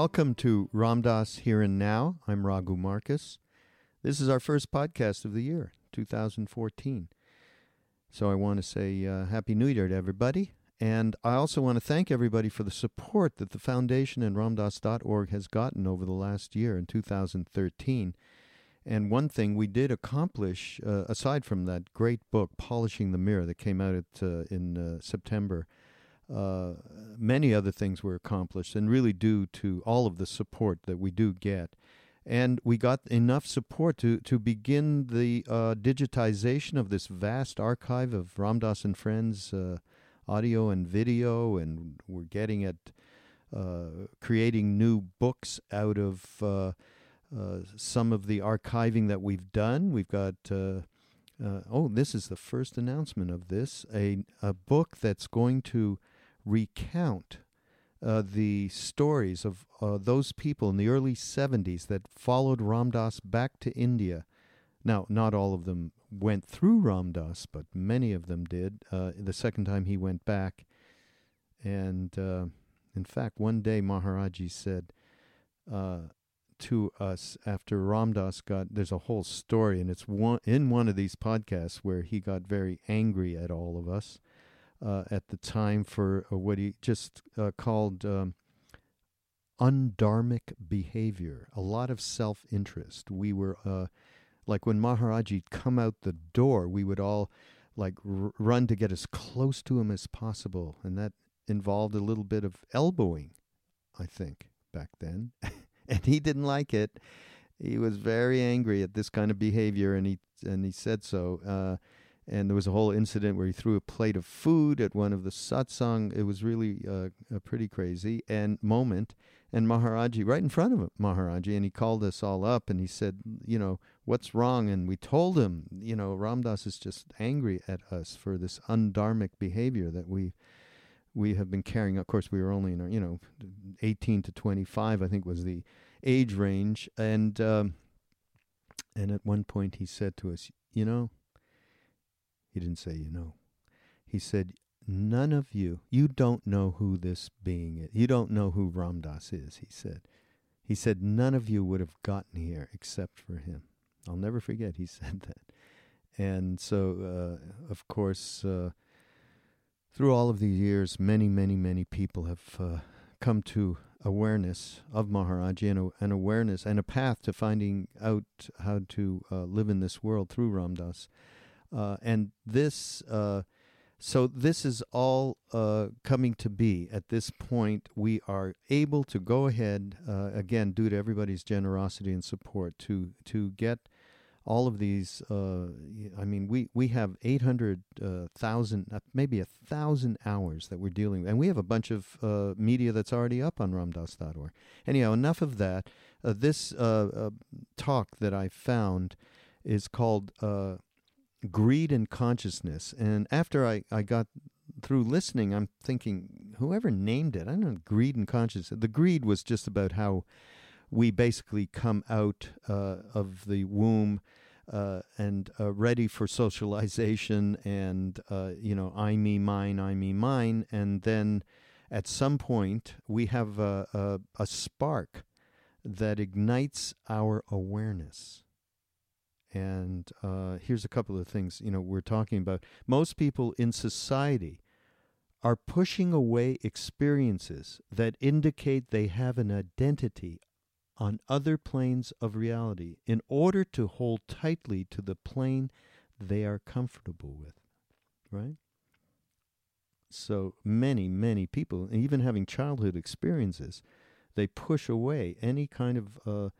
Welcome to Ram Dass Here and Now. I'm Raghu Markus. This is our first podcast of the year, 2014. So I want to say uh, Happy New Year to everybody. And I also want to thank everybody for the support that the foundation and ramdass.org has gotten over the last year in 2013. And one thing we did accomplish, uh, aside from that great book, Polishing the Mirror, that came out at, uh, in uh, September, uh, many other things were accomplished, and really due to all of the support that we do get. And we got enough support to, to begin the uh, digitization of this vast archive of Ram Dass and Friends uh, audio and video, and we're getting at creating new books out of uh, some of the archiving that we've done. We've got, uh, uh, oh, this is the first announcement of this a, a book that's going to recount uh, the stories of uh, those people in the early 70s that followed Ram Dass back to India. Now, not all of them went through Ram Dass, but many of them did the second time he went back. And in fact, one day Maharaji said, to us after Ram Dass got there's a whole story and it's one in one of these podcasts where he got very angry at all of us uh, at the time for uh, what he just uh, called um, undharmic behavior, a lot of self-interest. We were uh, like when Maharaji'd come out the door, we would all like r- run to get as close to him as possible, and that involved a little bit of elbowing, I think, back then. and he didn't like it. He was very angry at this kind of behavior, and he and he said so. Uh, and there was a whole incident where he threw a plate of food at one of the satsang. It was really uh, a pretty crazy and moment. And Maharaji, right in front of him, Maharaji, and he called us all up and he said, you know, what's wrong? And we told him, you know, Ram Dass is just angry at us for this undharmic behavior that we we have been carrying. Of course, we were only in our, you know, 18 to 25, I think was the age range. And, um, and at one point he said to us, you know, he didn't say, you know, he said, none of you, you don't know who this being is. You don't know who Ram Dass is, he said. He said, none of you would have gotten here except for him. I'll never forget he said that. And so, uh, of course, uh, through all of these years, many, many, many people have uh, come to awareness of Maharaji and an awareness and a path to finding out how to uh, live in this world through Ram Dass. Uh, and this, uh, so this is all uh, coming to be. At this point, we are able to go ahead, uh, again, due to everybody's generosity and support, to to get all of these. Uh, I mean, we we have eight hundred thousand, uh, uh, maybe a thousand hours that we're dealing with, and we have a bunch of media that's already up on Ramdass.org. Anyhow, enough of that. This talk that I found is called "Greed and Consciousness," and after I I got through listening, I'm thinking, whoever named it, I don't know, greed and consciousness. The greed was just about how we basically come out uh, of the womb uh, and uh, ready for socialization and uh, you know I me mine I me mine and then at some point we have a, a, a spark that ignites our awareness. And uh, here's a couple of things you know we're talking about. Most people in society are pushing away experiences that indicate they have an identity on other planes of reality in order to hold tightly to the plane they are comfortable with. Right? So many, many people, even having childhood experiences, they push away any kind of uh,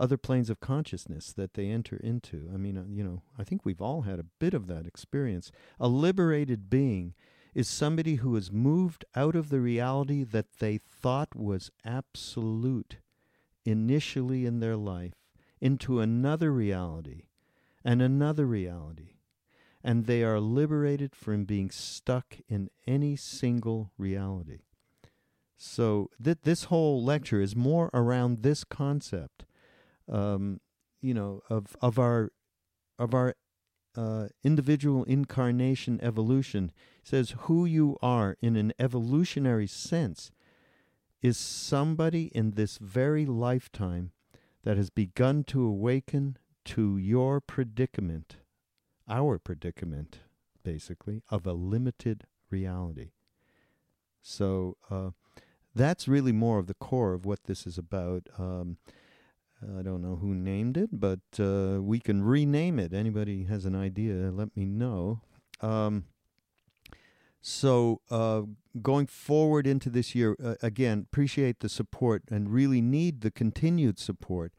other planes of consciousness that they enter into. I mean, uh, you know, I think we've all had a bit of that experience. A liberated being is somebody who has moved out of the reality that they thought was absolute initially in their life into another reality and another reality. And they are liberated from being stuck in any single reality. So th- this whole lecture is more around this concept, um, you know, of of our of our uh, individual incarnation evolution. Says who you are in an evolutionary sense is somebody in this very lifetime that has begun to awaken to your predicament, our predicament, basically, of a limited reality. So uh, that's really more of the core of what this is about. Um, I don't know who named it, but uh, we can rename it. Anybody has an idea, let me know. Um, so, uh, going forward into this year, uh, again, appreciate the support and really need the continued support.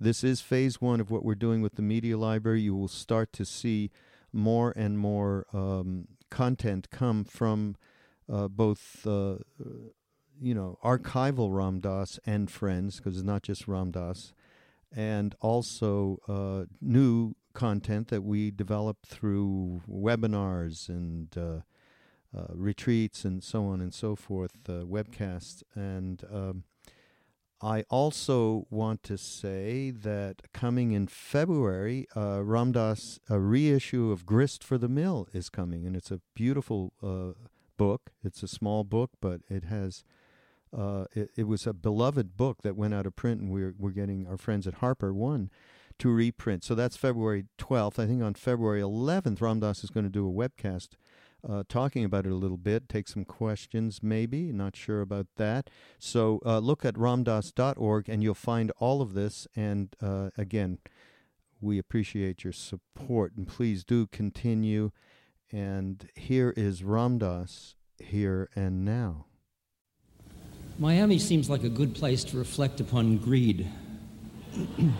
This is phase one of what we're doing with the Media Library. You will start to see more and more um, content come from uh, both, uh, you know, archival Ram Dass and friends, because it's not just Ram Dass, and also uh, new content that we develop through webinars and uh, uh, retreats and so on and so forth, uh, webcasts. And um, I also want to say that coming in February, uh, Ram a reissue of Grist for the Mill is coming, and it's a beautiful uh, book. It's a small book, but it has. Uh, it, it, was a beloved book that went out of print, and we're we're getting our friends at HarperOne to reprint. So that's February 12th. I think on February 11th, Ram Dass is going to do a webcast uh, talking about it a little bit, take some questions maybe, not sure about that. So uh, look at ramdass.org and you'll find all of this. And uh, again, we appreciate your support and please do continue. And here is Ram Dass here and now. Miami seems like a good place to reflect upon greed. I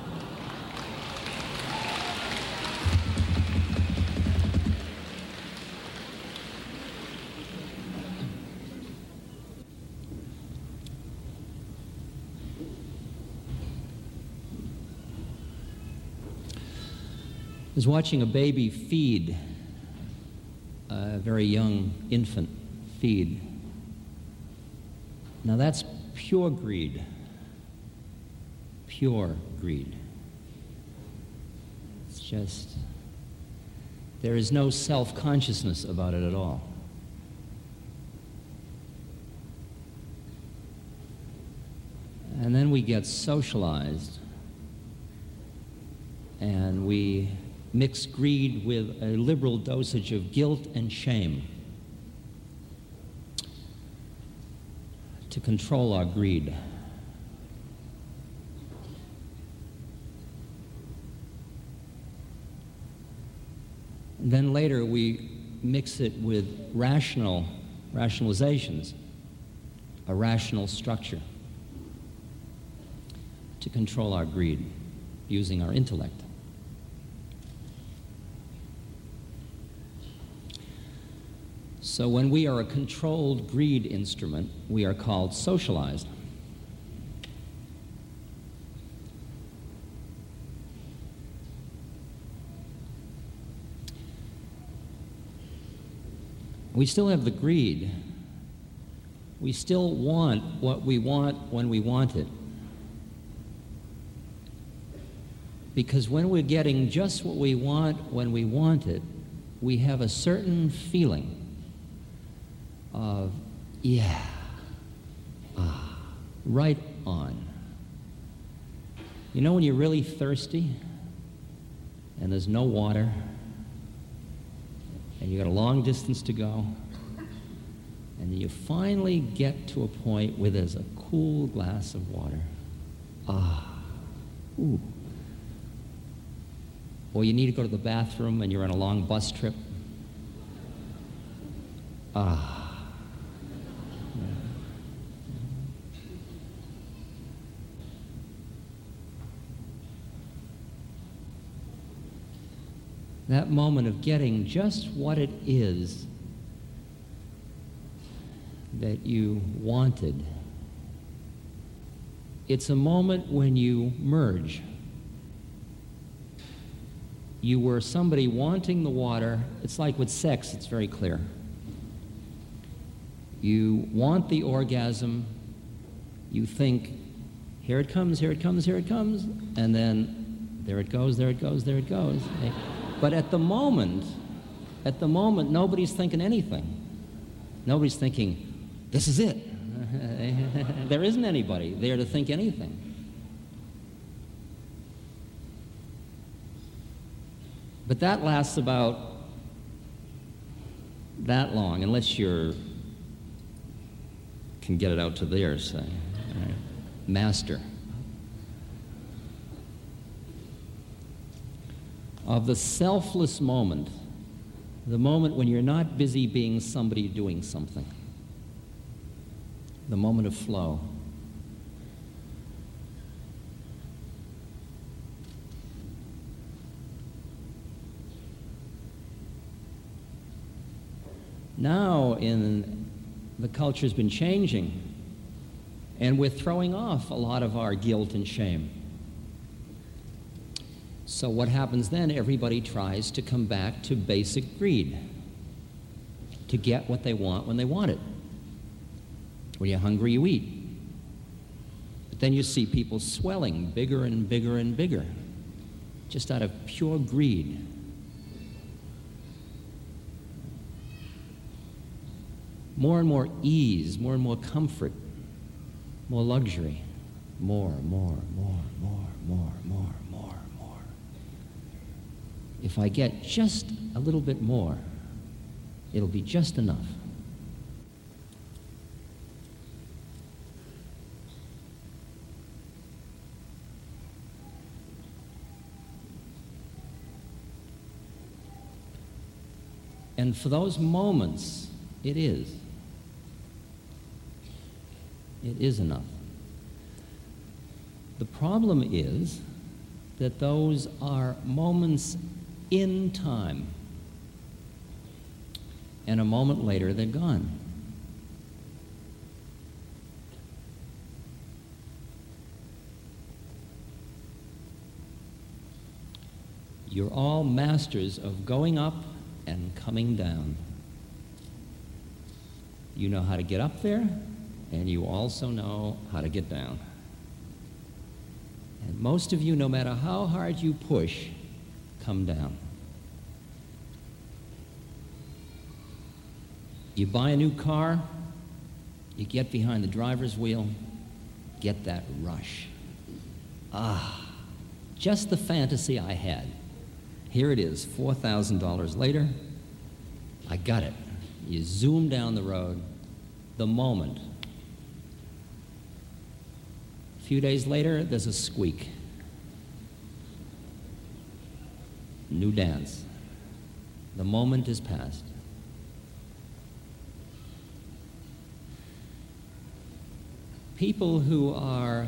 was watching a baby feed, a very young infant feed. Now that's pure greed. Pure greed. It's just, there is no self consciousness about it at all. And then we get socialized and we mix greed with a liberal dosage of guilt and shame to control our greed. Then later we mix it with rational rationalizations, a rational structure to control our greed using our intellect. So when we are a controlled greed instrument, we are called socialized. We still have the greed. We still want what we want when we want it. Because when we're getting just what we want when we want it, we have a certain feeling of, yeah, ah, right on. You know when you're really thirsty and there's no water and you got a long distance to go and you finally get to a point where there's a cool glass of water. Ah, ooh. Or you need to go to the bathroom and you're on a long bus trip. Ah. That moment of getting just what it is that you wanted. It's a moment when you merge. You were somebody wanting the water. It's like with sex, it's very clear. You want the orgasm. You think, here it comes, here it comes, here it comes. And then there it goes, there it goes, there it goes. But at the moment, at the moment, nobody's thinking anything. Nobody's thinking, this is it. there isn't anybody there to think anything. But that lasts about that long, unless you're can get it out to there, say, right? master. Of the selfless moment, the moment when you're not busy being somebody doing something, the moment of flow. Now, in the culture's been changing, and we're throwing off a lot of our guilt and shame. So, what happens then? Everybody tries to come back to basic greed to get what they want when they want it. When you're hungry, you eat. But then you see people swelling bigger and bigger and bigger, just out of pure greed. More and more ease, more and more comfort, more luxury. More, more, more, more, more, more. If I get just a little bit more, it'll be just enough. And for those moments, it is. It is enough. The problem is that those are moments in time. And a moment later, they're gone. You're all masters of going up and coming down. You know how to get up there, and you also know how to get down. And most of you, no matter how hard you push, come down. You buy a new car, you get behind the driver's wheel, get that rush. Ah, just the fantasy I had. Here it is, $4,000 later. I got it. You zoom down the road, the moment. A few days later, there's a squeak. New dance. The moment is past. People who are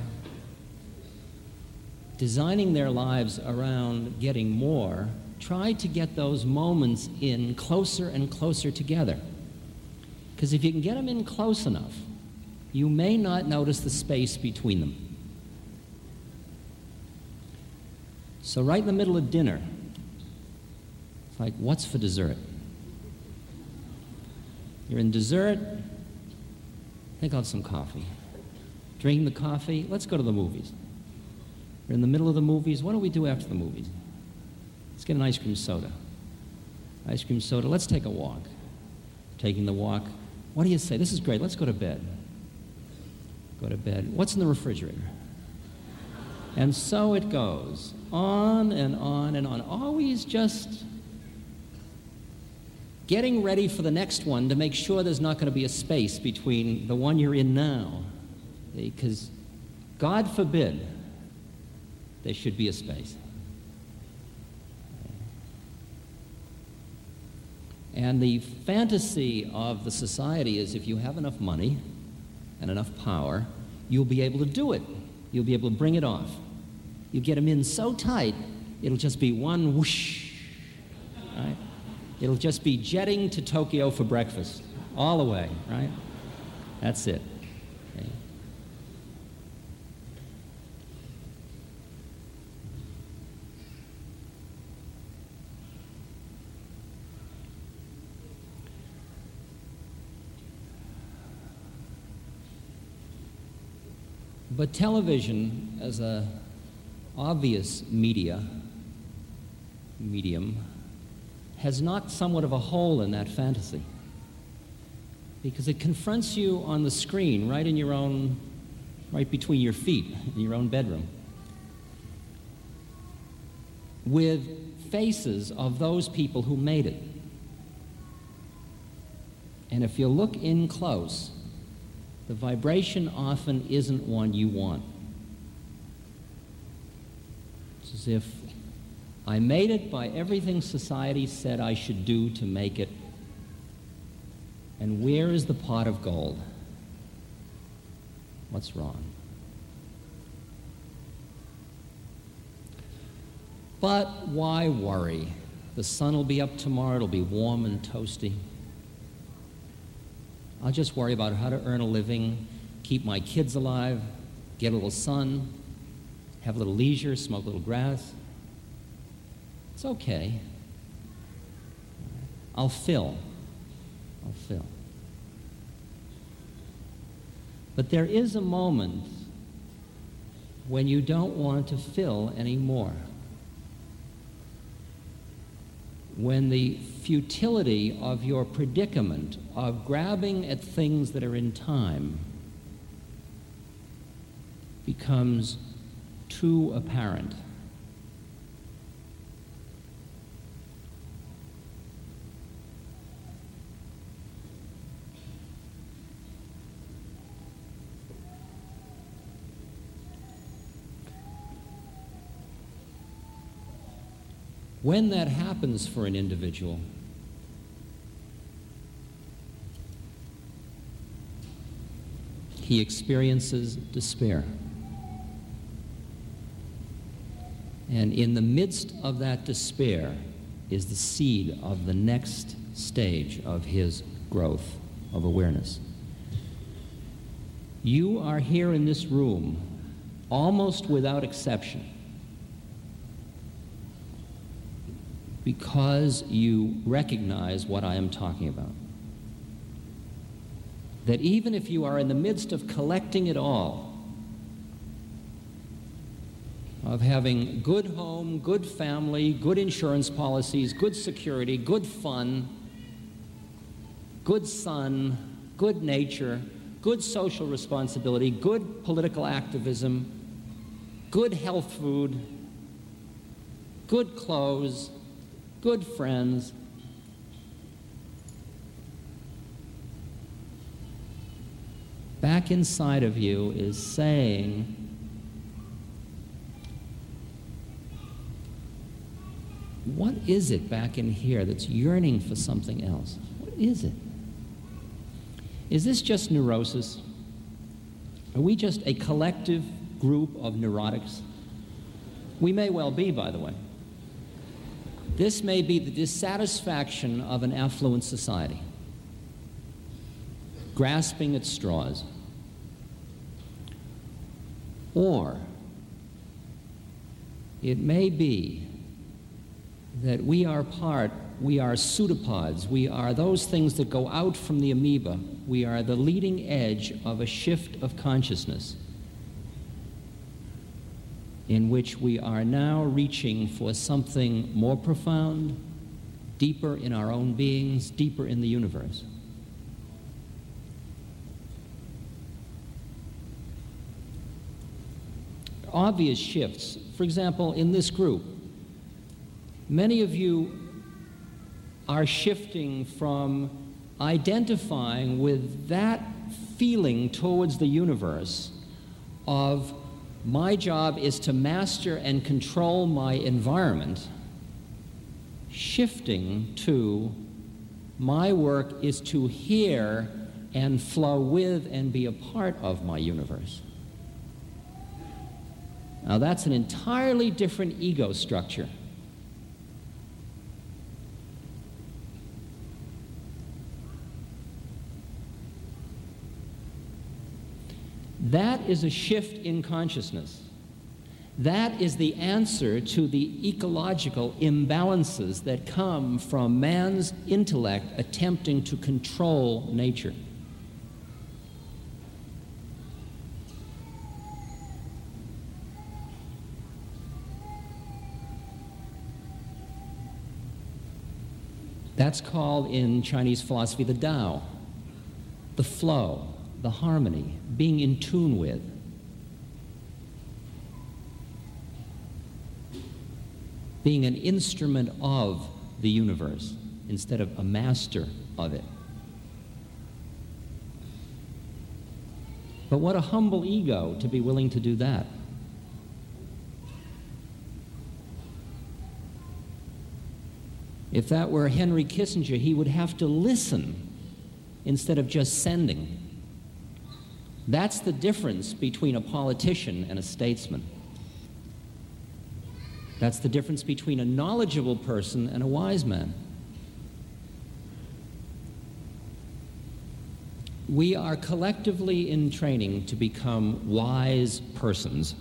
designing their lives around getting more try to get those moments in closer and closer together. Because if you can get them in close enough, you may not notice the space between them. So, right in the middle of dinner, like, what's for dessert? You're in dessert, take out some coffee. Drink the coffee, let's go to the movies. We're in the middle of the movies. What do we do after the movies? Let's get an ice cream soda. Ice cream soda. Let's take a walk. Taking the walk. What do you say? This is great. Let's go to bed. Go to bed. What's in the refrigerator? And so it goes on and on and on. Always just getting ready for the next one to make sure there's not going to be a space between the one you're in now. Because God forbid there should be a space. And the fantasy of the society is if you have enough money and enough power, you'll be able to do it. You'll be able to bring it off. You get them in so tight, it'll just be one whoosh. Right? It'll just be jetting to Tokyo for breakfast, all the way, right? That's it. Okay. But television, as a obvious media, medium, has knocked somewhat of a hole in that fantasy. because it confronts you on the screen, right in your own, right between your feet, in your own bedroom, with faces of those people who made it. And if you look in close, the vibration often isn't one you want. It's as if I made it by everything society said I should do to make it. And where is the pot of gold? What's wrong? But why worry? The sun will be up tomorrow, it'll be warm and toasty. I'll just worry about how to earn a living, keep my kids alive, get a little sun, have a little leisure, smoke a little grass. It's okay. I'll fill. I'll fill. But there is a moment when you don't want to fill anymore. When the futility of your predicament of grabbing at things that are in time becomes too apparent. When that happens for an individual, he experiences despair. And in the midst of that despair is the seed of the next stage of his growth of awareness. You are here in this room almost without exception because you recognize what I am talking about. That even if you are in the midst of collecting it all, of having good home, good family, good insurance policies, good security, good fun, good sun, good nature, good social responsibility, good political activism, good health food, good clothes, good friends. Back inside of you is saying, What is it back in here that's yearning for something else? What is it? Is this just neurosis? Are we just a collective group of neurotics? We may well be, by the way. This may be the dissatisfaction of an affluent society, grasping at straws. Or it may be that we are part, we are pseudopods, we are those things that go out from the amoeba, we are the leading edge of a shift of consciousness in which we are now reaching for something more profound, deeper in our own beings, deeper in the universe. Obvious shifts. For example, in this group, many of you are shifting from identifying with that feeling towards the universe of my job is to master and control my environment, shifting to my work is to hear and flow with and be a part of my universe. Now, that's an entirely different ego structure. That is a shift in consciousness. That is the answer to the ecological imbalances that come from man's intellect attempting to control nature. That's called in Chinese philosophy the Tao. the flow, the harmony, being in tune with. Being an instrument of the universe instead of a master of it. But what a humble ego to be willing to do that. If that were Henry Kissinger, he would have to listen instead of just sending. That's the difference between a politician and a statesman. That's the difference between a knowledgeable person and a wise man. We are collectively in training to become wise persons.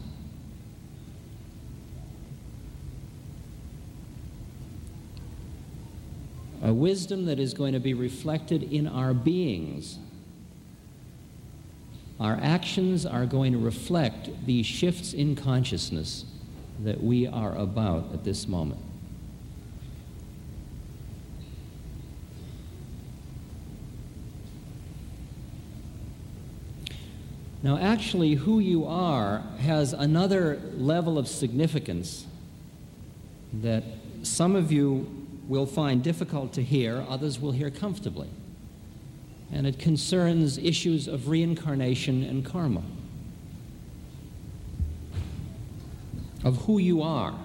A wisdom that is going to be reflected in our beings. Our actions are going to reflect these shifts in consciousness that we are about at this moment. Now, actually, who you are has another level of significance that some of you will find difficult to hear, others will hear comfortably. And it concerns issues of reincarnation and karma, of who you are.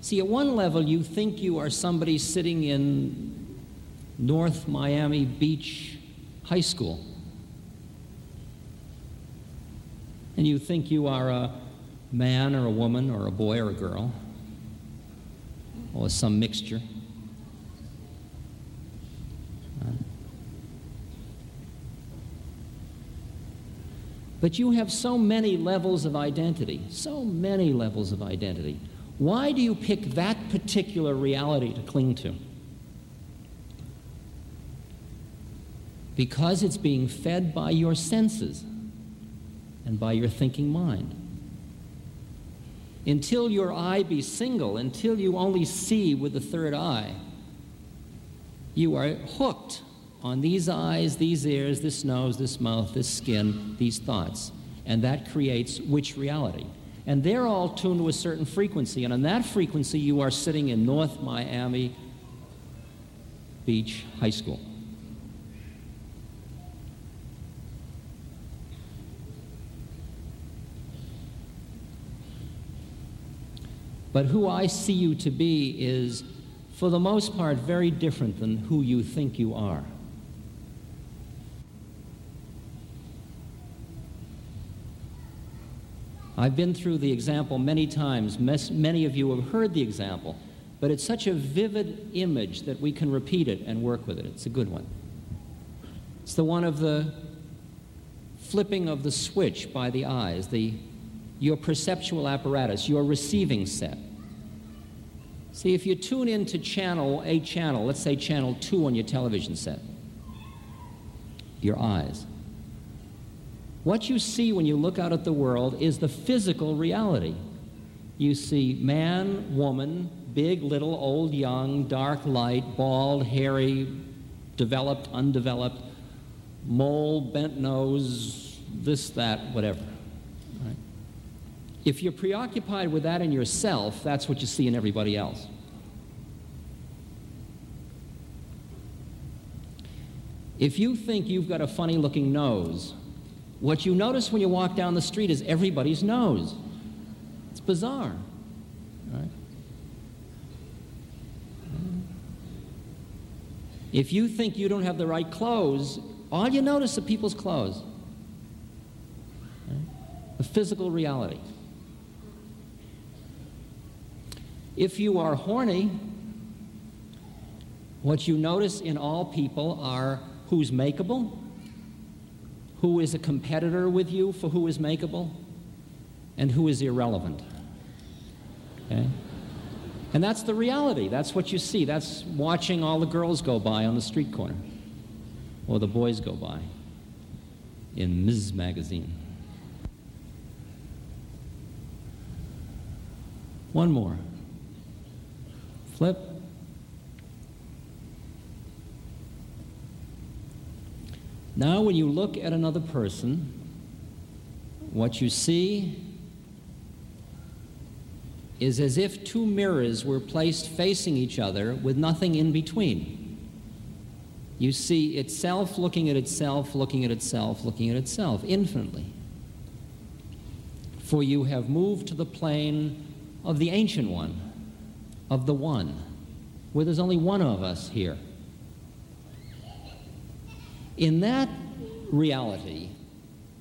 See, at one level, you think you are somebody sitting in North Miami Beach High School and you think you are a man or a woman or a boy or a girl or some mixture. But you have so many levels of identity, so many levels of identity. Why do you pick that particular reality to cling to? Because it's being fed by your senses and by your thinking mind. Until your eye be single, until you only see with the third eye, you are hooked on these eyes, these ears, this nose, this mouth, this skin, these thoughts. And that creates which reality? And they're all tuned to a certain frequency. And on that frequency, you are sitting in North Miami Beach High School. But who I see you to be is, for the most part, very different than who you think you are. I've been through the example many times. Many of you have heard the example, but it's such a vivid image that we can repeat it and work with it. It's a good one. It's the one of the flipping of the switch by the eyes, the your perceptual apparatus, your receiving set. See, if you tune into channel, a channel, let's say channel 2 on your television set, your eyes. What you see when you look out at the world is the physical reality. You see man, woman, big, little, old, young, dark, light, bald, hairy, developed, undeveloped, mole, bent nose, this, that, whatever. If you're preoccupied with that in yourself, that's what you see in everybody else. If you think you've got a funny looking nose, what you notice when you walk down the street is everybody's nose. It's bizarre. Right? If you think you don't have the right clothes, all you notice are people's clothes. Right? The physical reality. If you are horny, what you notice in all people are who's makeable, who is a competitor with you for who is makeable, and who is irrelevant. Okay? And that's the reality. That's what you see. That's watching all the girls go by on the street corner, or the boys go by in Ms. Magazine. One more. Flip. Now, when you look at another person, what you see is as if two mirrors were placed facing each other with nothing in between. You see itself looking at itself, looking at itself, looking at itself, infinitely. For you have moved to the plane of the ancient one, of the one, where there's only one of us here. In that reality,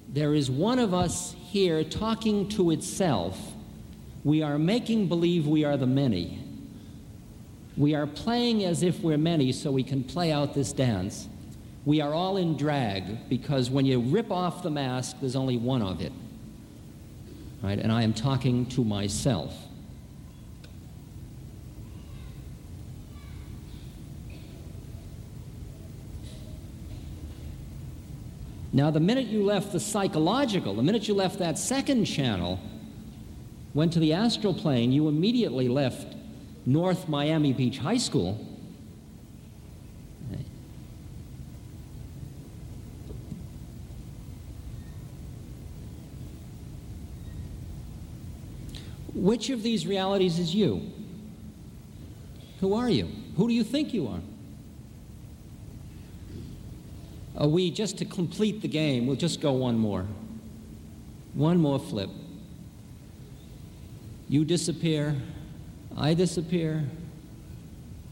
there is one of us here talking to itself we are making believe we are the many. We are playing as if we're many so we can play out this dance. We are all in drag because when you rip off the mask, there's only one of it. Right? And I am talking to myself. Now, the minute you left the psychological, the minute you left that second channel, went to the astral plane, you immediately left North Miami Beach High School. Which of these realities is you? Who are you? Who do you think you are? Are we, just to complete the game, we'll just go one more. One more flip. You disappear, I disappear,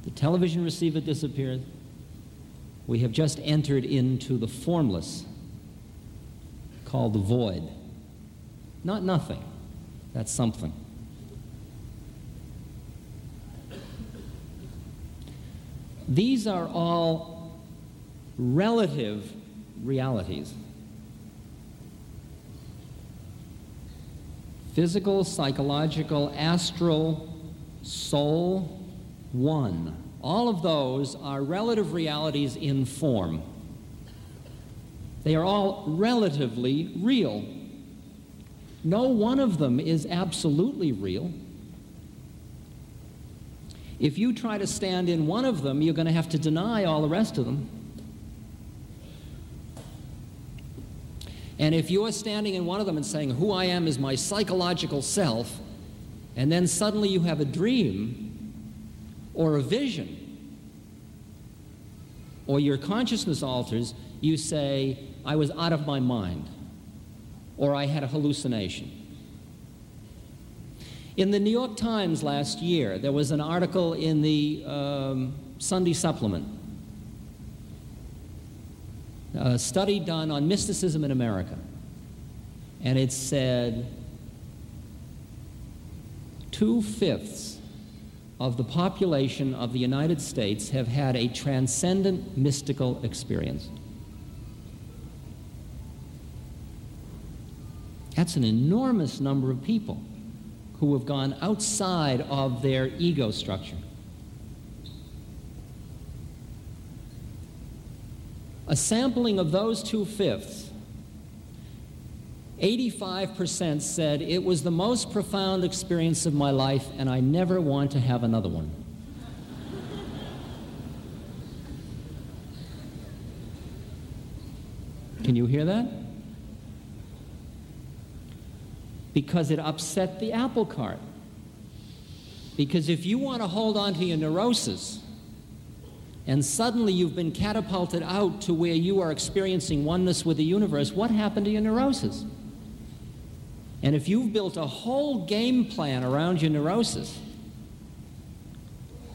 the television receiver disappears. We have just entered into the formless called the void. Not nothing, that's something. These are all relative realities. physical, psychological, astral, soul, one. All of those are relative realities in form. They are all relatively real. No one of them is absolutely real. If you try to stand in one of them, you're going to have to deny all the rest of them. And if you're standing in one of them and saying, Who I am is my psychological self, and then suddenly you have a dream or a vision, or your consciousness alters, you say, I was out of my mind, or I had a hallucination. In the New York Times last year, there was an article in the um, Sunday supplement a study done on mysticism in America. And it said two fifths of the population of the United States have had a transcendent mystical experience. That's an enormous number of people who have gone outside of their ego structure. A sampling of those two fifths, 85% said it was the most profound experience of my life and I never want to have another one. Can you hear that? Because it upset the apple cart. Because if you want to hold on to your neurosis, and suddenly you've been catapulted out to where you are experiencing oneness with the universe, what happened to your neurosis? And if you've built a whole game plan around your neurosis,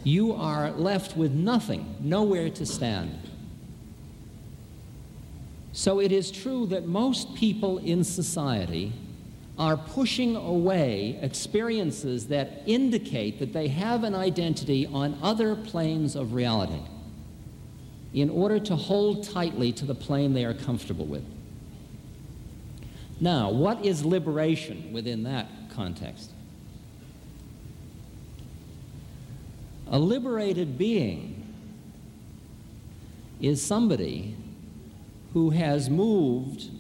you are left with nothing, nowhere to stand. So it is true that most people in society are pushing away experiences that indicate that they have an identity on other planes of reality in order to hold tightly to the plane they are comfortable with. Now, what is liberation within that context? A liberated being is somebody who has moved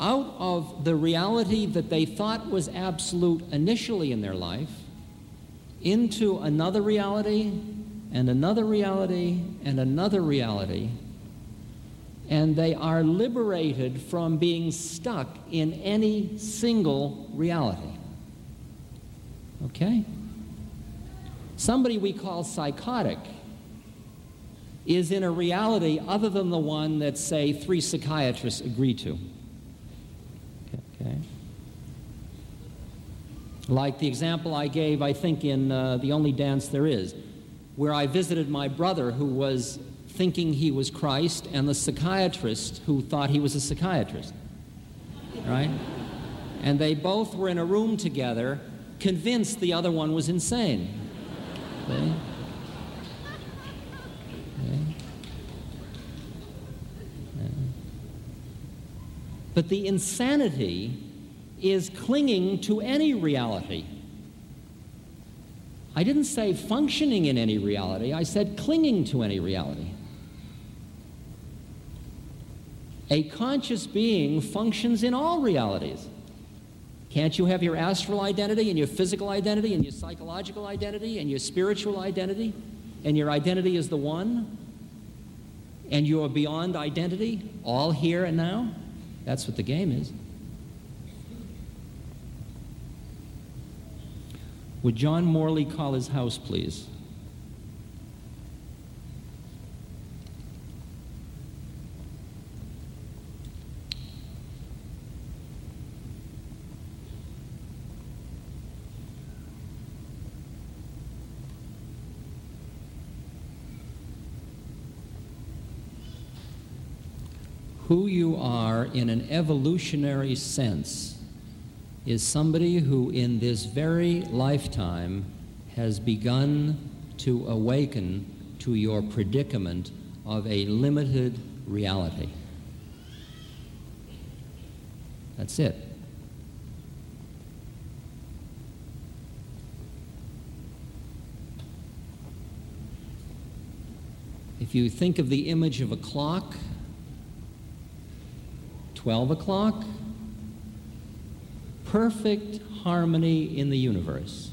out of the reality that they thought was absolute initially in their life into another reality and another reality and another reality and they are liberated from being stuck in any single reality. Okay? Somebody we call psychotic is in a reality other than the one that, say, three psychiatrists agree to. Okay? Like the example I gave, I think, in uh, The Only Dance There Is, where I visited my brother who was thinking he was Christ and the psychiatrist who thought he was a psychiatrist. Right? And they both were in a room together, convinced the other one was insane. Okay? But the insanity is clinging to any reality. I didn't say functioning in any reality, I said clinging to any reality. A conscious being functions in all realities. Can't you have your astral identity and your physical identity and your psychological identity and your spiritual identity? And your identity is the one? And you are beyond identity, all here and now? That's what the game is. Would John Morley call his house, please? who you are in an evolutionary sense is somebody who, in this very lifetime, has begun to awaken to your predicament of a limited reality. That's it. If you think of the image of a clock, 12 o'clock, perfect harmony in the universe,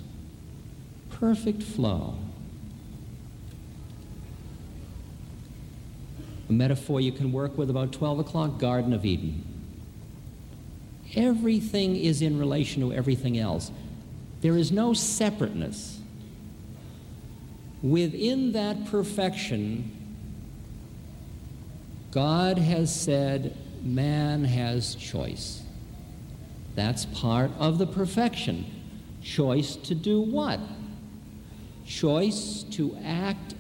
perfect flow. A metaphor you can work with about 12 o'clock, Garden of Eden. Everything is in relation to everything else. There is no separateness. Within that perfection, God has said, man has choice. That's part of the perfection. Choice to do what? Choice to act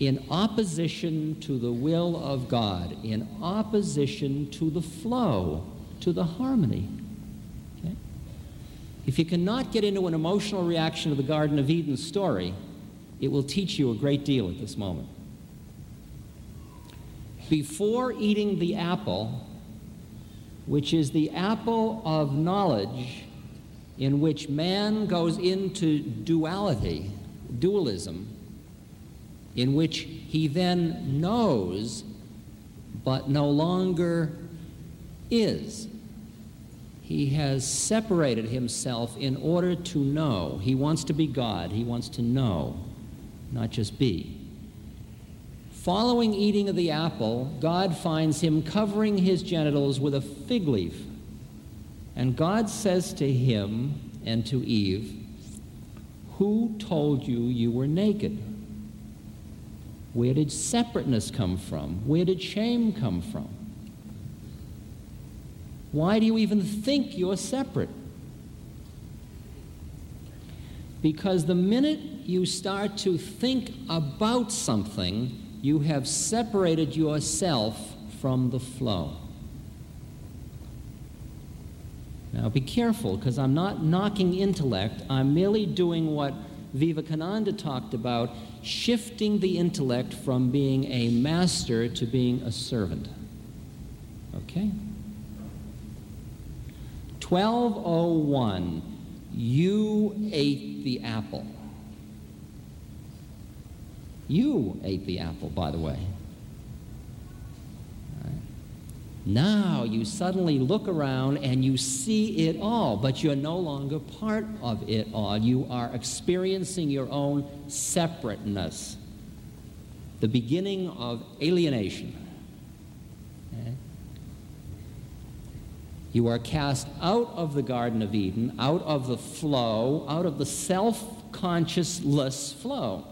in opposition to the will of God, in opposition to the flow, to the harmony. Okay? If you cannot get into an emotional reaction to the Garden of Eden story, it will teach you a great deal at this moment. Before eating the apple, which is the apple of knowledge in which man goes into duality, dualism, in which he then knows but no longer is. He has separated himself in order to know. He wants to be God, he wants to know, not just be. Following eating of the apple, God finds him covering his genitals with a fig leaf. And God says to him and to Eve, Who told you you were naked? Where did separateness come from? Where did shame come from? Why do you even think you're separate? Because the minute you start to think about something, you have separated yourself from the flow. Now be careful, because I'm not knocking intellect. I'm merely doing what Vivekananda talked about shifting the intellect from being a master to being a servant. Okay? 1201, you ate the apple. You ate the apple, by the way. Now you suddenly look around and you see it all, but you're no longer part of it all. You are experiencing your own separateness, the beginning of alienation. You are cast out of the Garden of Eden, out of the flow, out of the self consciousless flow.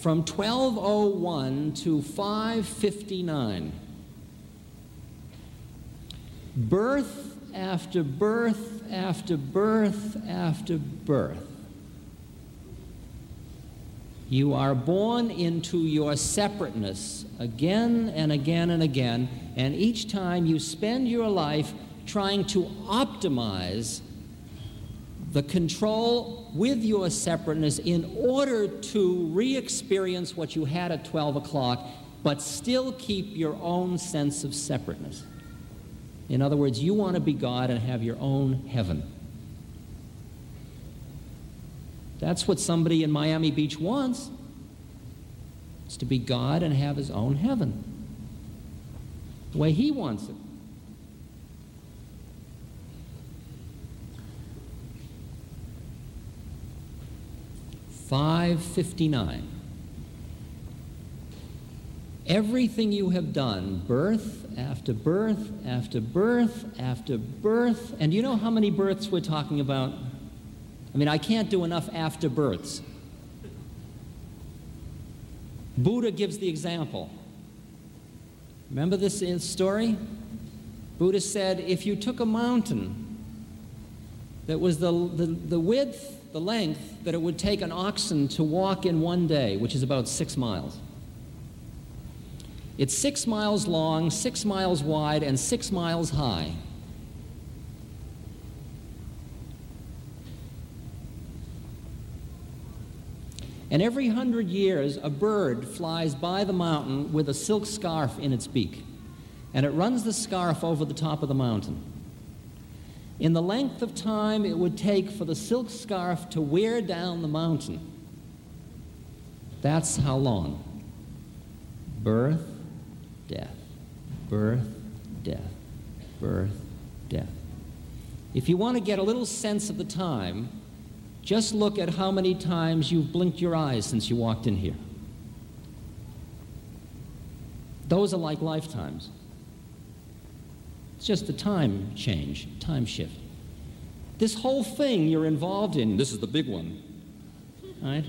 From 1201 to 559, birth after birth after birth after birth. You are born into your separateness again and again and again, and each time you spend your life trying to optimize the control with your separateness in order to re experience what you had at 12 o'clock, but still keep your own sense of separateness. In other words, you want to be God and have your own heaven. That's what somebody in Miami Beach wants. It's to be God and have his own heaven. The way he wants it. Five fifty nine. Everything you have done, birth after birth after birth after birth, and you know how many births we're talking about? I mean, I can't do enough after births. Buddha gives the example. Remember this story? Buddha said if you took a mountain that was the, the, the width, the length that it would take an oxen to walk in one day, which is about six miles. It's six miles long, six miles wide, and six miles high. And every hundred years, a bird flies by the mountain with a silk scarf in its beak, and it runs the scarf over the top of the mountain. In the length of time it would take for the silk scarf to wear down the mountain, that's how long. Birth, death, birth, death, birth, death. If you want to get a little sense of the time, just look at how many times you've blinked your eyes since you walked in here. Those are like lifetimes. It's just a time change, time shift. This whole thing you're involved in, this is the big one, right?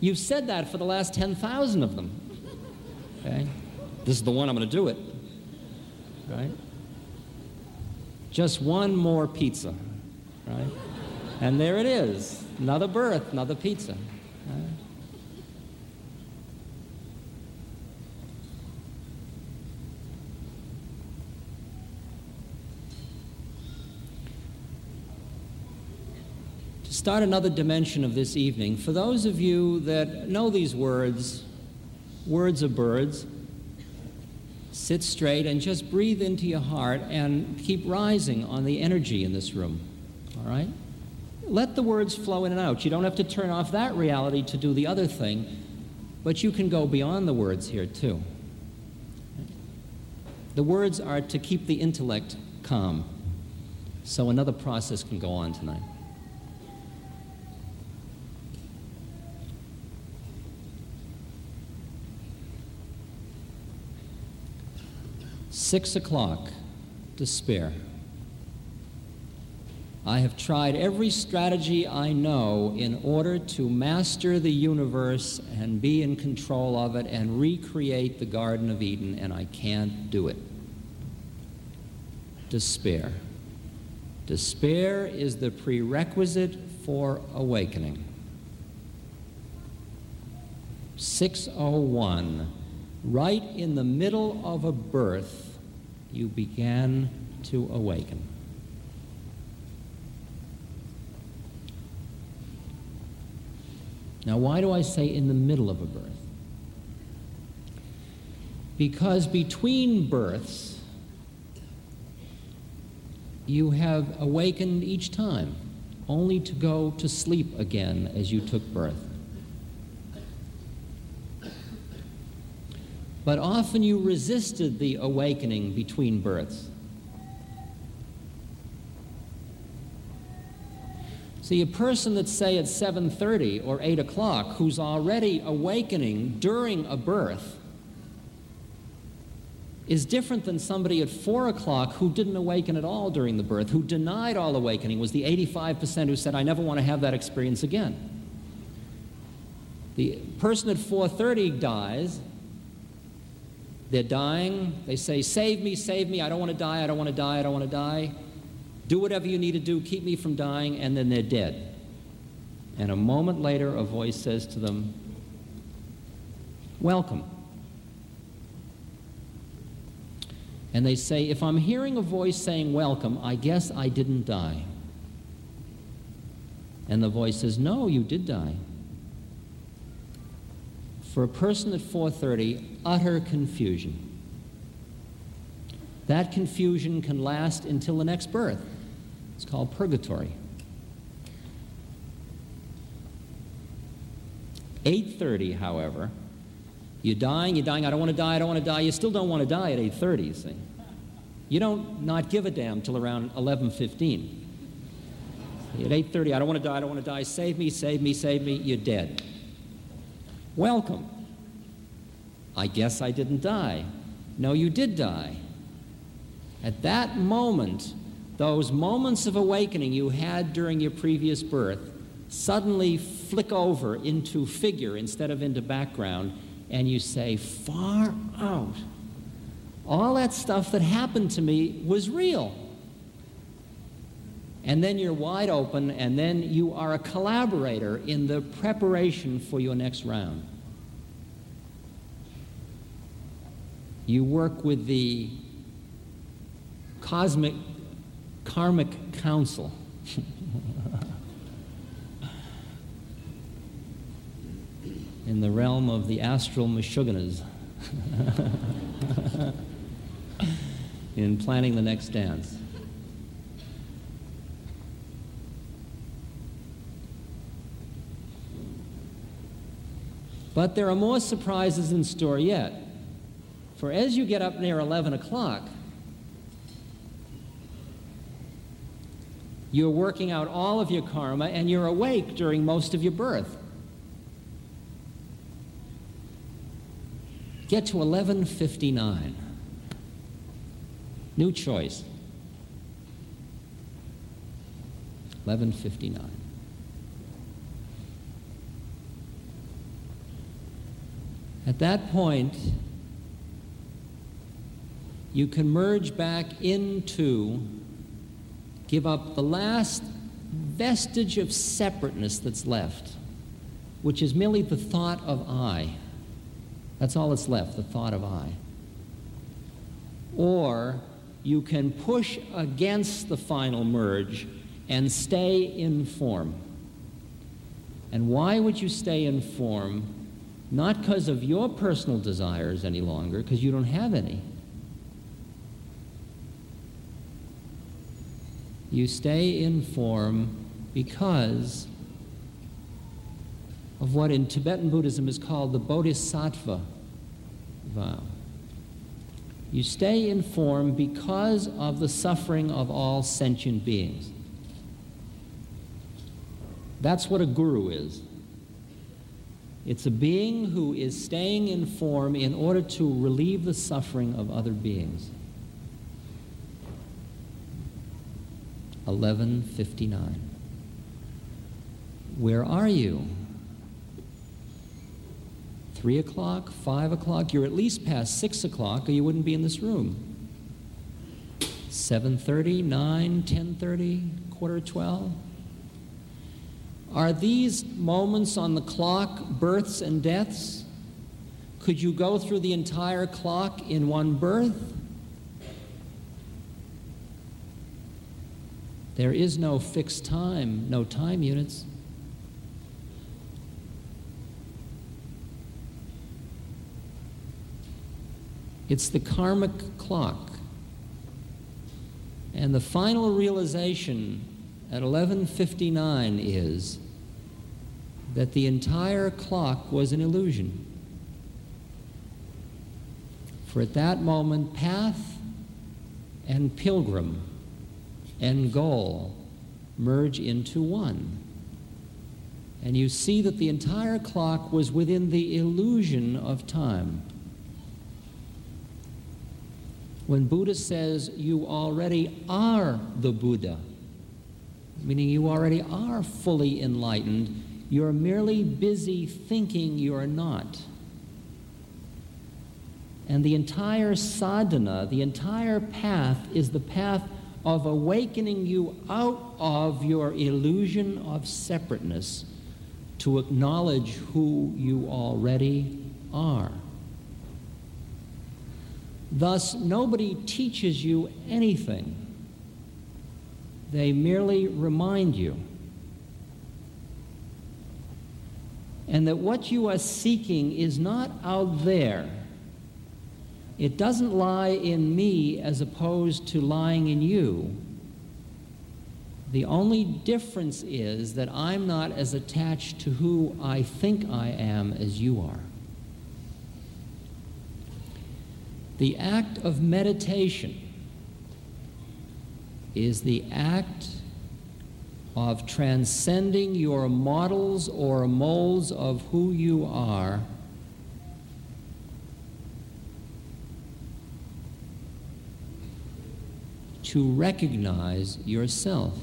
You've said that for the last 10,000 of them. Okay? This is the one I'm going to do it. Right? Just one more pizza, right? And there it is another birth, another pizza. To start another dimension of this evening, for those of you that know these words, words of birds, sit straight and just breathe into your heart and keep rising on the energy in this room. All right? let the words flow in and out. You don't have to turn off that reality to do the other thing, but you can go beyond the words here too. The words are to keep the intellect calm, so another process can go on tonight. Six o'clock, despair. I have tried every strategy I know in order to master the universe and be in control of it and recreate the Garden of Eden, and I can't do it. Despair. Despair is the prerequisite for awakening. 601, right in the middle of a birth, you began to awaken. Now, why do I say in the middle of a birth? Because between births, you have awakened each time, only to go to sleep again as you took birth. But often you resisted the awakening between births. See, a person that's, say, at 7.30 or 8 o'clock who's already awakening during a birth is different than somebody at 4 o'clock who didn't awaken at all during the birth, who denied all awakening, was the 85% who said, I never want to have that experience again. The person at 4.30 dies. They're dying. They say, save me, save me. I don't want to die. I don't want to die. I don't want to die. Do whatever you need to do. Keep me from dying. And then they're dead. And a moment later, a voice says to them, Welcome. And they say, If I'm hearing a voice saying welcome, I guess I didn't die. And the voice says, No, you did die. For a person at 4:30, utter confusion. That confusion can last until the next birth. It's called purgatory. 8:30, however, you're dying, you're dying, I don't want to die, I don't want to die. You still don't want to die at 8:30, you see. You don't not give a damn till around 11:15. At 8:30, I don't want to die, I don't want to die. Save me, save me, save me. You're dead. Welcome. I guess I didn't die. No, you did die. At that moment, those moments of awakening you had during your previous birth suddenly flick over into figure instead of into background, and you say, Far out. All that stuff that happened to me was real. And then you're wide open, and then you are a collaborator in the preparation for your next round. You work with the cosmic karmic council. in the realm of the astral Meshuggahs in planning the next dance. But there are more surprises in store yet. For as you get up near 11 o'clock, you're working out all of your karma and you're awake during most of your birth. Get to 1159. New choice. 1159. At that point, you can merge back into, give up the last vestige of separateness that's left, which is merely the thought of I. That's all that's left, the thought of I. Or you can push against the final merge and stay in form. And why would you stay in form? Not because of your personal desires any longer, because you don't have any. You stay in form because of what in Tibetan Buddhism is called the Bodhisattva vow. You stay in form because of the suffering of all sentient beings. That's what a guru is. It's a being who is staying in form in order to relieve the suffering of other beings. 1159. Where are you? Three o'clock, five o'clock, you're at least past six o'clock or you wouldn't be in this room. 7.30, 9, 10.30, quarter 12. Are these moments on the clock births and deaths? Could you go through the entire clock in one birth? There is no fixed time, no time units. It's the karmic clock. And the final realization at 11:59 is that the entire clock was an illusion. For at that moment, path and pilgrim and goal merge into one. And you see that the entire clock was within the illusion of time. When Buddha says you already are the Buddha, meaning you already are fully enlightened, you're merely busy thinking you're not. And the entire sadhana, the entire path, is the path of awakening you out of your illusion of separateness to acknowledge who you already are. Thus, nobody teaches you anything. They merely remind you. And that what you are seeking is not out there. It doesn't lie in me as opposed to lying in you. The only difference is that I'm not as attached to who I think I am as you are. The act of meditation is the act of transcending your models or molds of who you are to recognize yourself.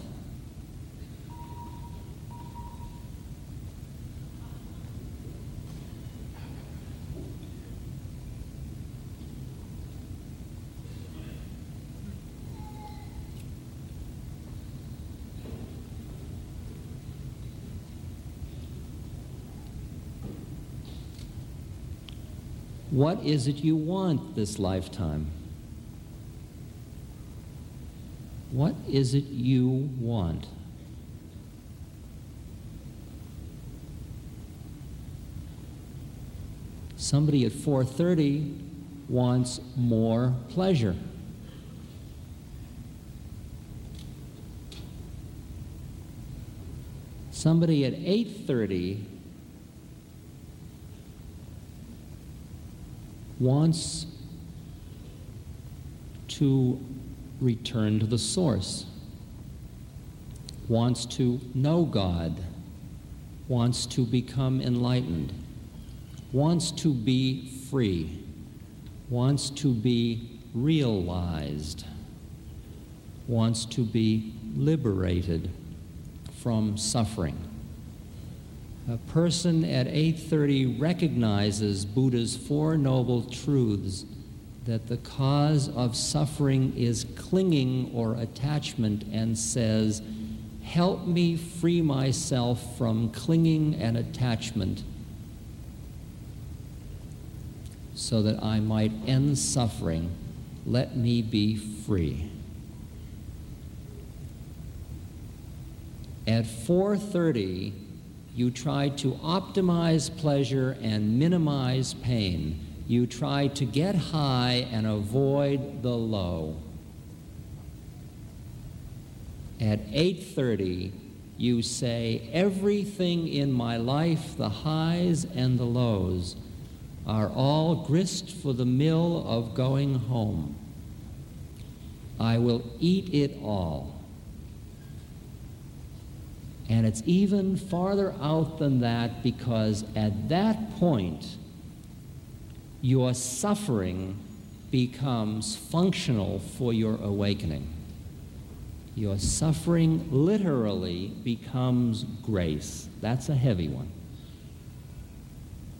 What is it you want this lifetime? What is it you want? Somebody at 4:30 wants more pleasure. Somebody at 8:30 wants to return to the source, wants to know God, wants to become enlightened, wants to be free, wants to be realized, wants to be liberated from suffering. A person at 8:30 recognizes Buddha's four noble truths that the cause of suffering is clinging or attachment and says, "Help me free myself from clinging and attachment so that I might end suffering. Let me be free." At 4:30 you try to optimize pleasure and minimize pain. You try to get high and avoid the low. At 8:30, you say everything in my life, the highs and the lows, are all grist for the mill of going home. I will eat it all. And it's even farther out than that because at that point, your suffering becomes functional for your awakening. Your suffering literally becomes grace. That's a heavy one.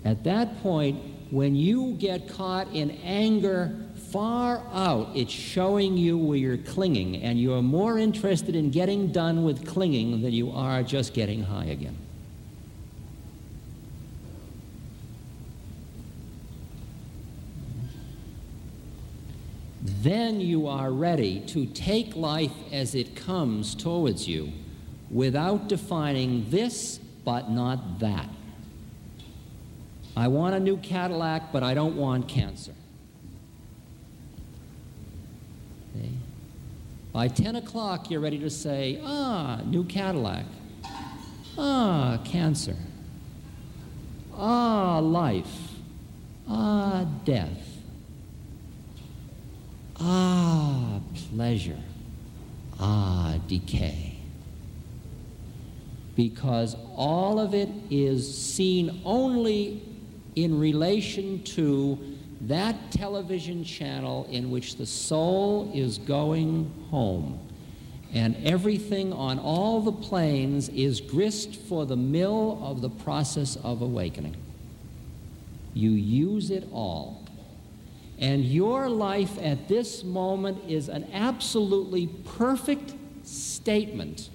At that point, when you get caught in anger far out, it's showing you where you're clinging, and you're more interested in getting done with clinging than you are just getting high again. Then you are ready to take life as it comes towards you without defining this but not that. I want a new Cadillac, but I don't want cancer. By 10 o'clock, you're ready to say, ah, new Cadillac. Ah, cancer. Ah, life. Ah, death. Ah, pleasure. Ah, decay. Because all of it is seen only in relation to that television channel in which the soul is going home and everything on all the planes is grist for the mill of the process of awakening. You use it all. And your life at this moment is an absolutely perfect statement.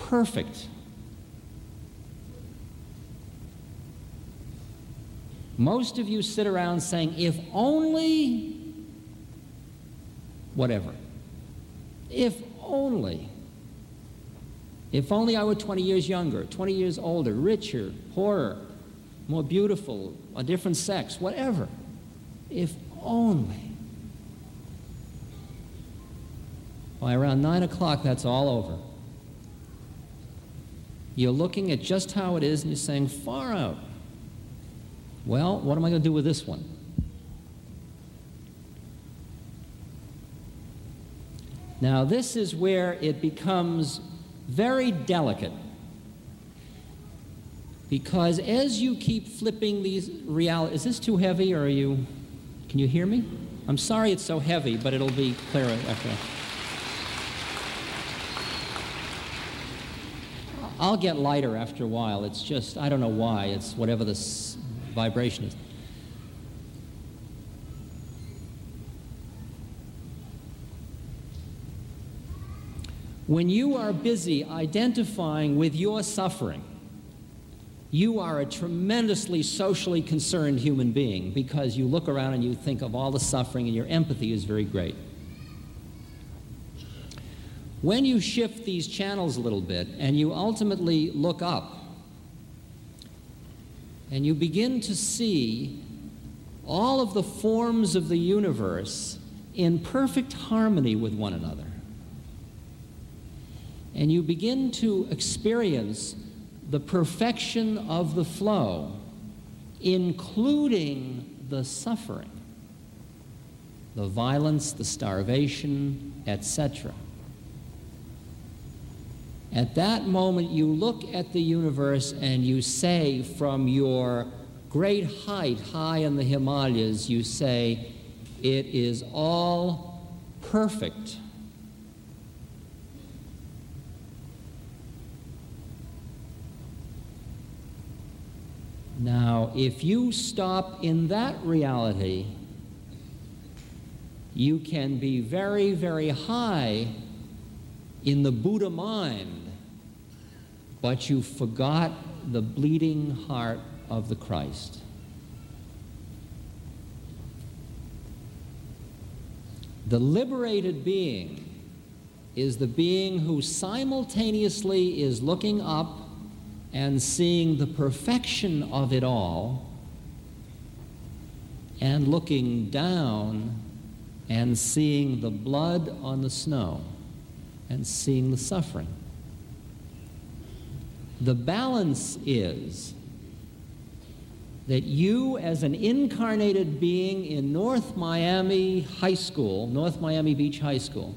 Perfect. Most of you sit around saying, if only whatever. If only. If only I were 20 years younger, 20 years older, richer, poorer, more beautiful, a different sex, whatever. If only. By around 9 o'clock, that's all over. You're looking at just how it is and you're saying, far out. Well, what am I going to do with this one? Now, this is where it becomes very delicate. Because as you keep flipping these realities, is this too heavy or are you, can you hear me? I'm sorry it's so heavy, but it'll be clearer after. I'll get lighter after a while. It's just, I don't know why. It's whatever this vibration is. When you are busy identifying with your suffering, you are a tremendously socially concerned human being because you look around and you think of all the suffering and your empathy is very great. When you shift these channels a little bit and you ultimately look up and you begin to see all of the forms of the universe in perfect harmony with one another, and you begin to experience the perfection of the flow, including the suffering, the violence, the starvation, etc. At that moment, you look at the universe and you say, from your great height, high in the Himalayas, you say, it is all perfect. Now, if you stop in that reality, you can be very, very high in the Buddha mind, but you forgot the bleeding heart of the Christ. The liberated being is the being who simultaneously is looking up and seeing the perfection of it all and looking down and seeing the blood on the snow and seeing the suffering. The balance is that you, as an incarnated being in North Miami High School, North Miami Beach High School,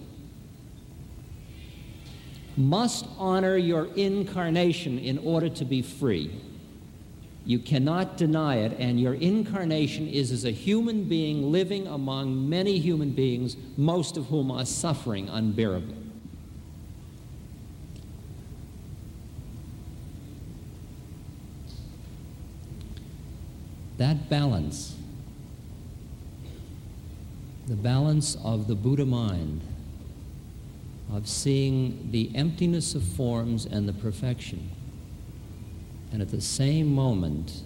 must honor your incarnation in order to be free. You cannot deny it, and your incarnation is as a human being living among many human beings, most of whom are suffering unbearably. That balance, the balance of the Buddha mind, of seeing the emptiness of forms and the perfection. And at the same moment,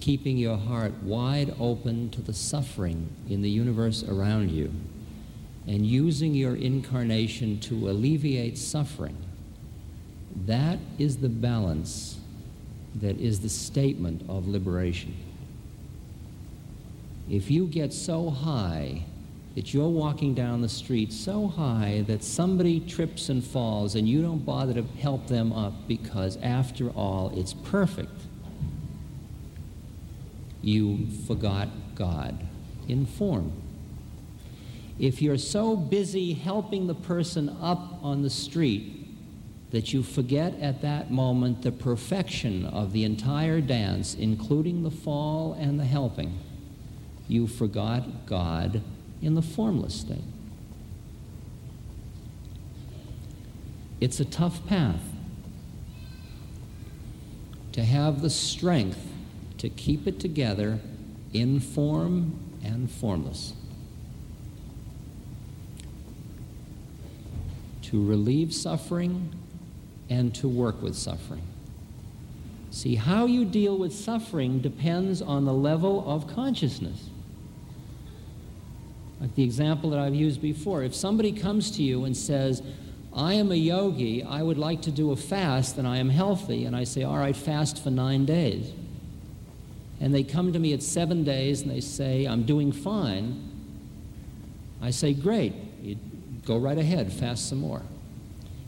keeping your heart wide open to the suffering in the universe around you and using your incarnation to alleviate suffering. That is the balance that is the statement of liberation. If you get so high that you're walking down the street so high that somebody trips and falls and you don't bother to help them up because, after all, it's perfect. You forgot God in form. If you're so busy helping the person up on the street that you forget at that moment the perfection of the entire dance, including the fall and the helping. You forgot God in the formless state. It's a tough path to have the strength to keep it together in form and formless. To relieve suffering and to work with suffering. See, how you deal with suffering depends on the level of consciousness. Like the example that I've used before. If somebody comes to you and says, I am a yogi, I would like to do a fast and I am healthy, and I say, All right, fast for nine days. And they come to me at seven days and they say, I'm doing fine. I say, Great, you go right ahead, fast some more.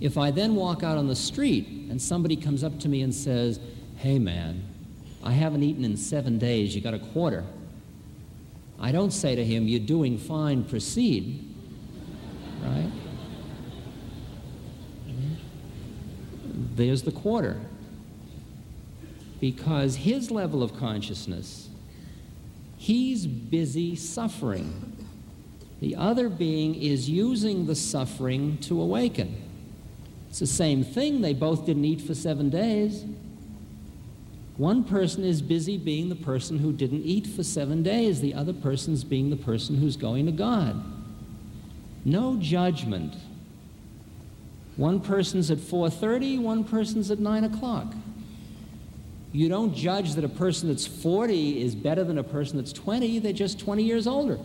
If I then walk out on the street and somebody comes up to me and says, Hey man, I haven't eaten in seven days, you got a quarter. I don't say to him, You're doing fine, proceed. Right? There's the quarter. Because his level of consciousness, he's busy suffering. The other being is using the suffering to awaken. It's the same thing. They both didn't eat for seven days. One person is busy being the person who didn't eat for seven days. The other person's being the person who's going to God. No judgment. One person's at 4.30, one person's at 9 o'clock. You don't judge that a person that's 40 is better than a person that's 20. They're just 20 years older.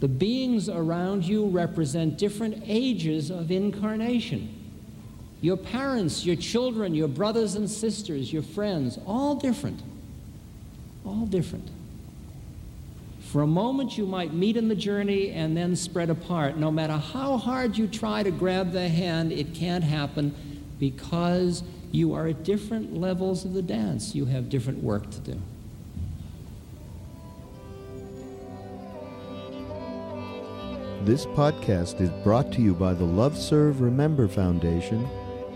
The beings around you represent different ages of incarnation. Your parents, your children, your brothers and sisters, your friends, all different. All different. For a moment, you might meet in the journey and then spread apart. No matter how hard you try to grab the hand, it can't happen because you are at different levels of the dance. You have different work to do. This podcast is brought to you by the Love Serve Remember Foundation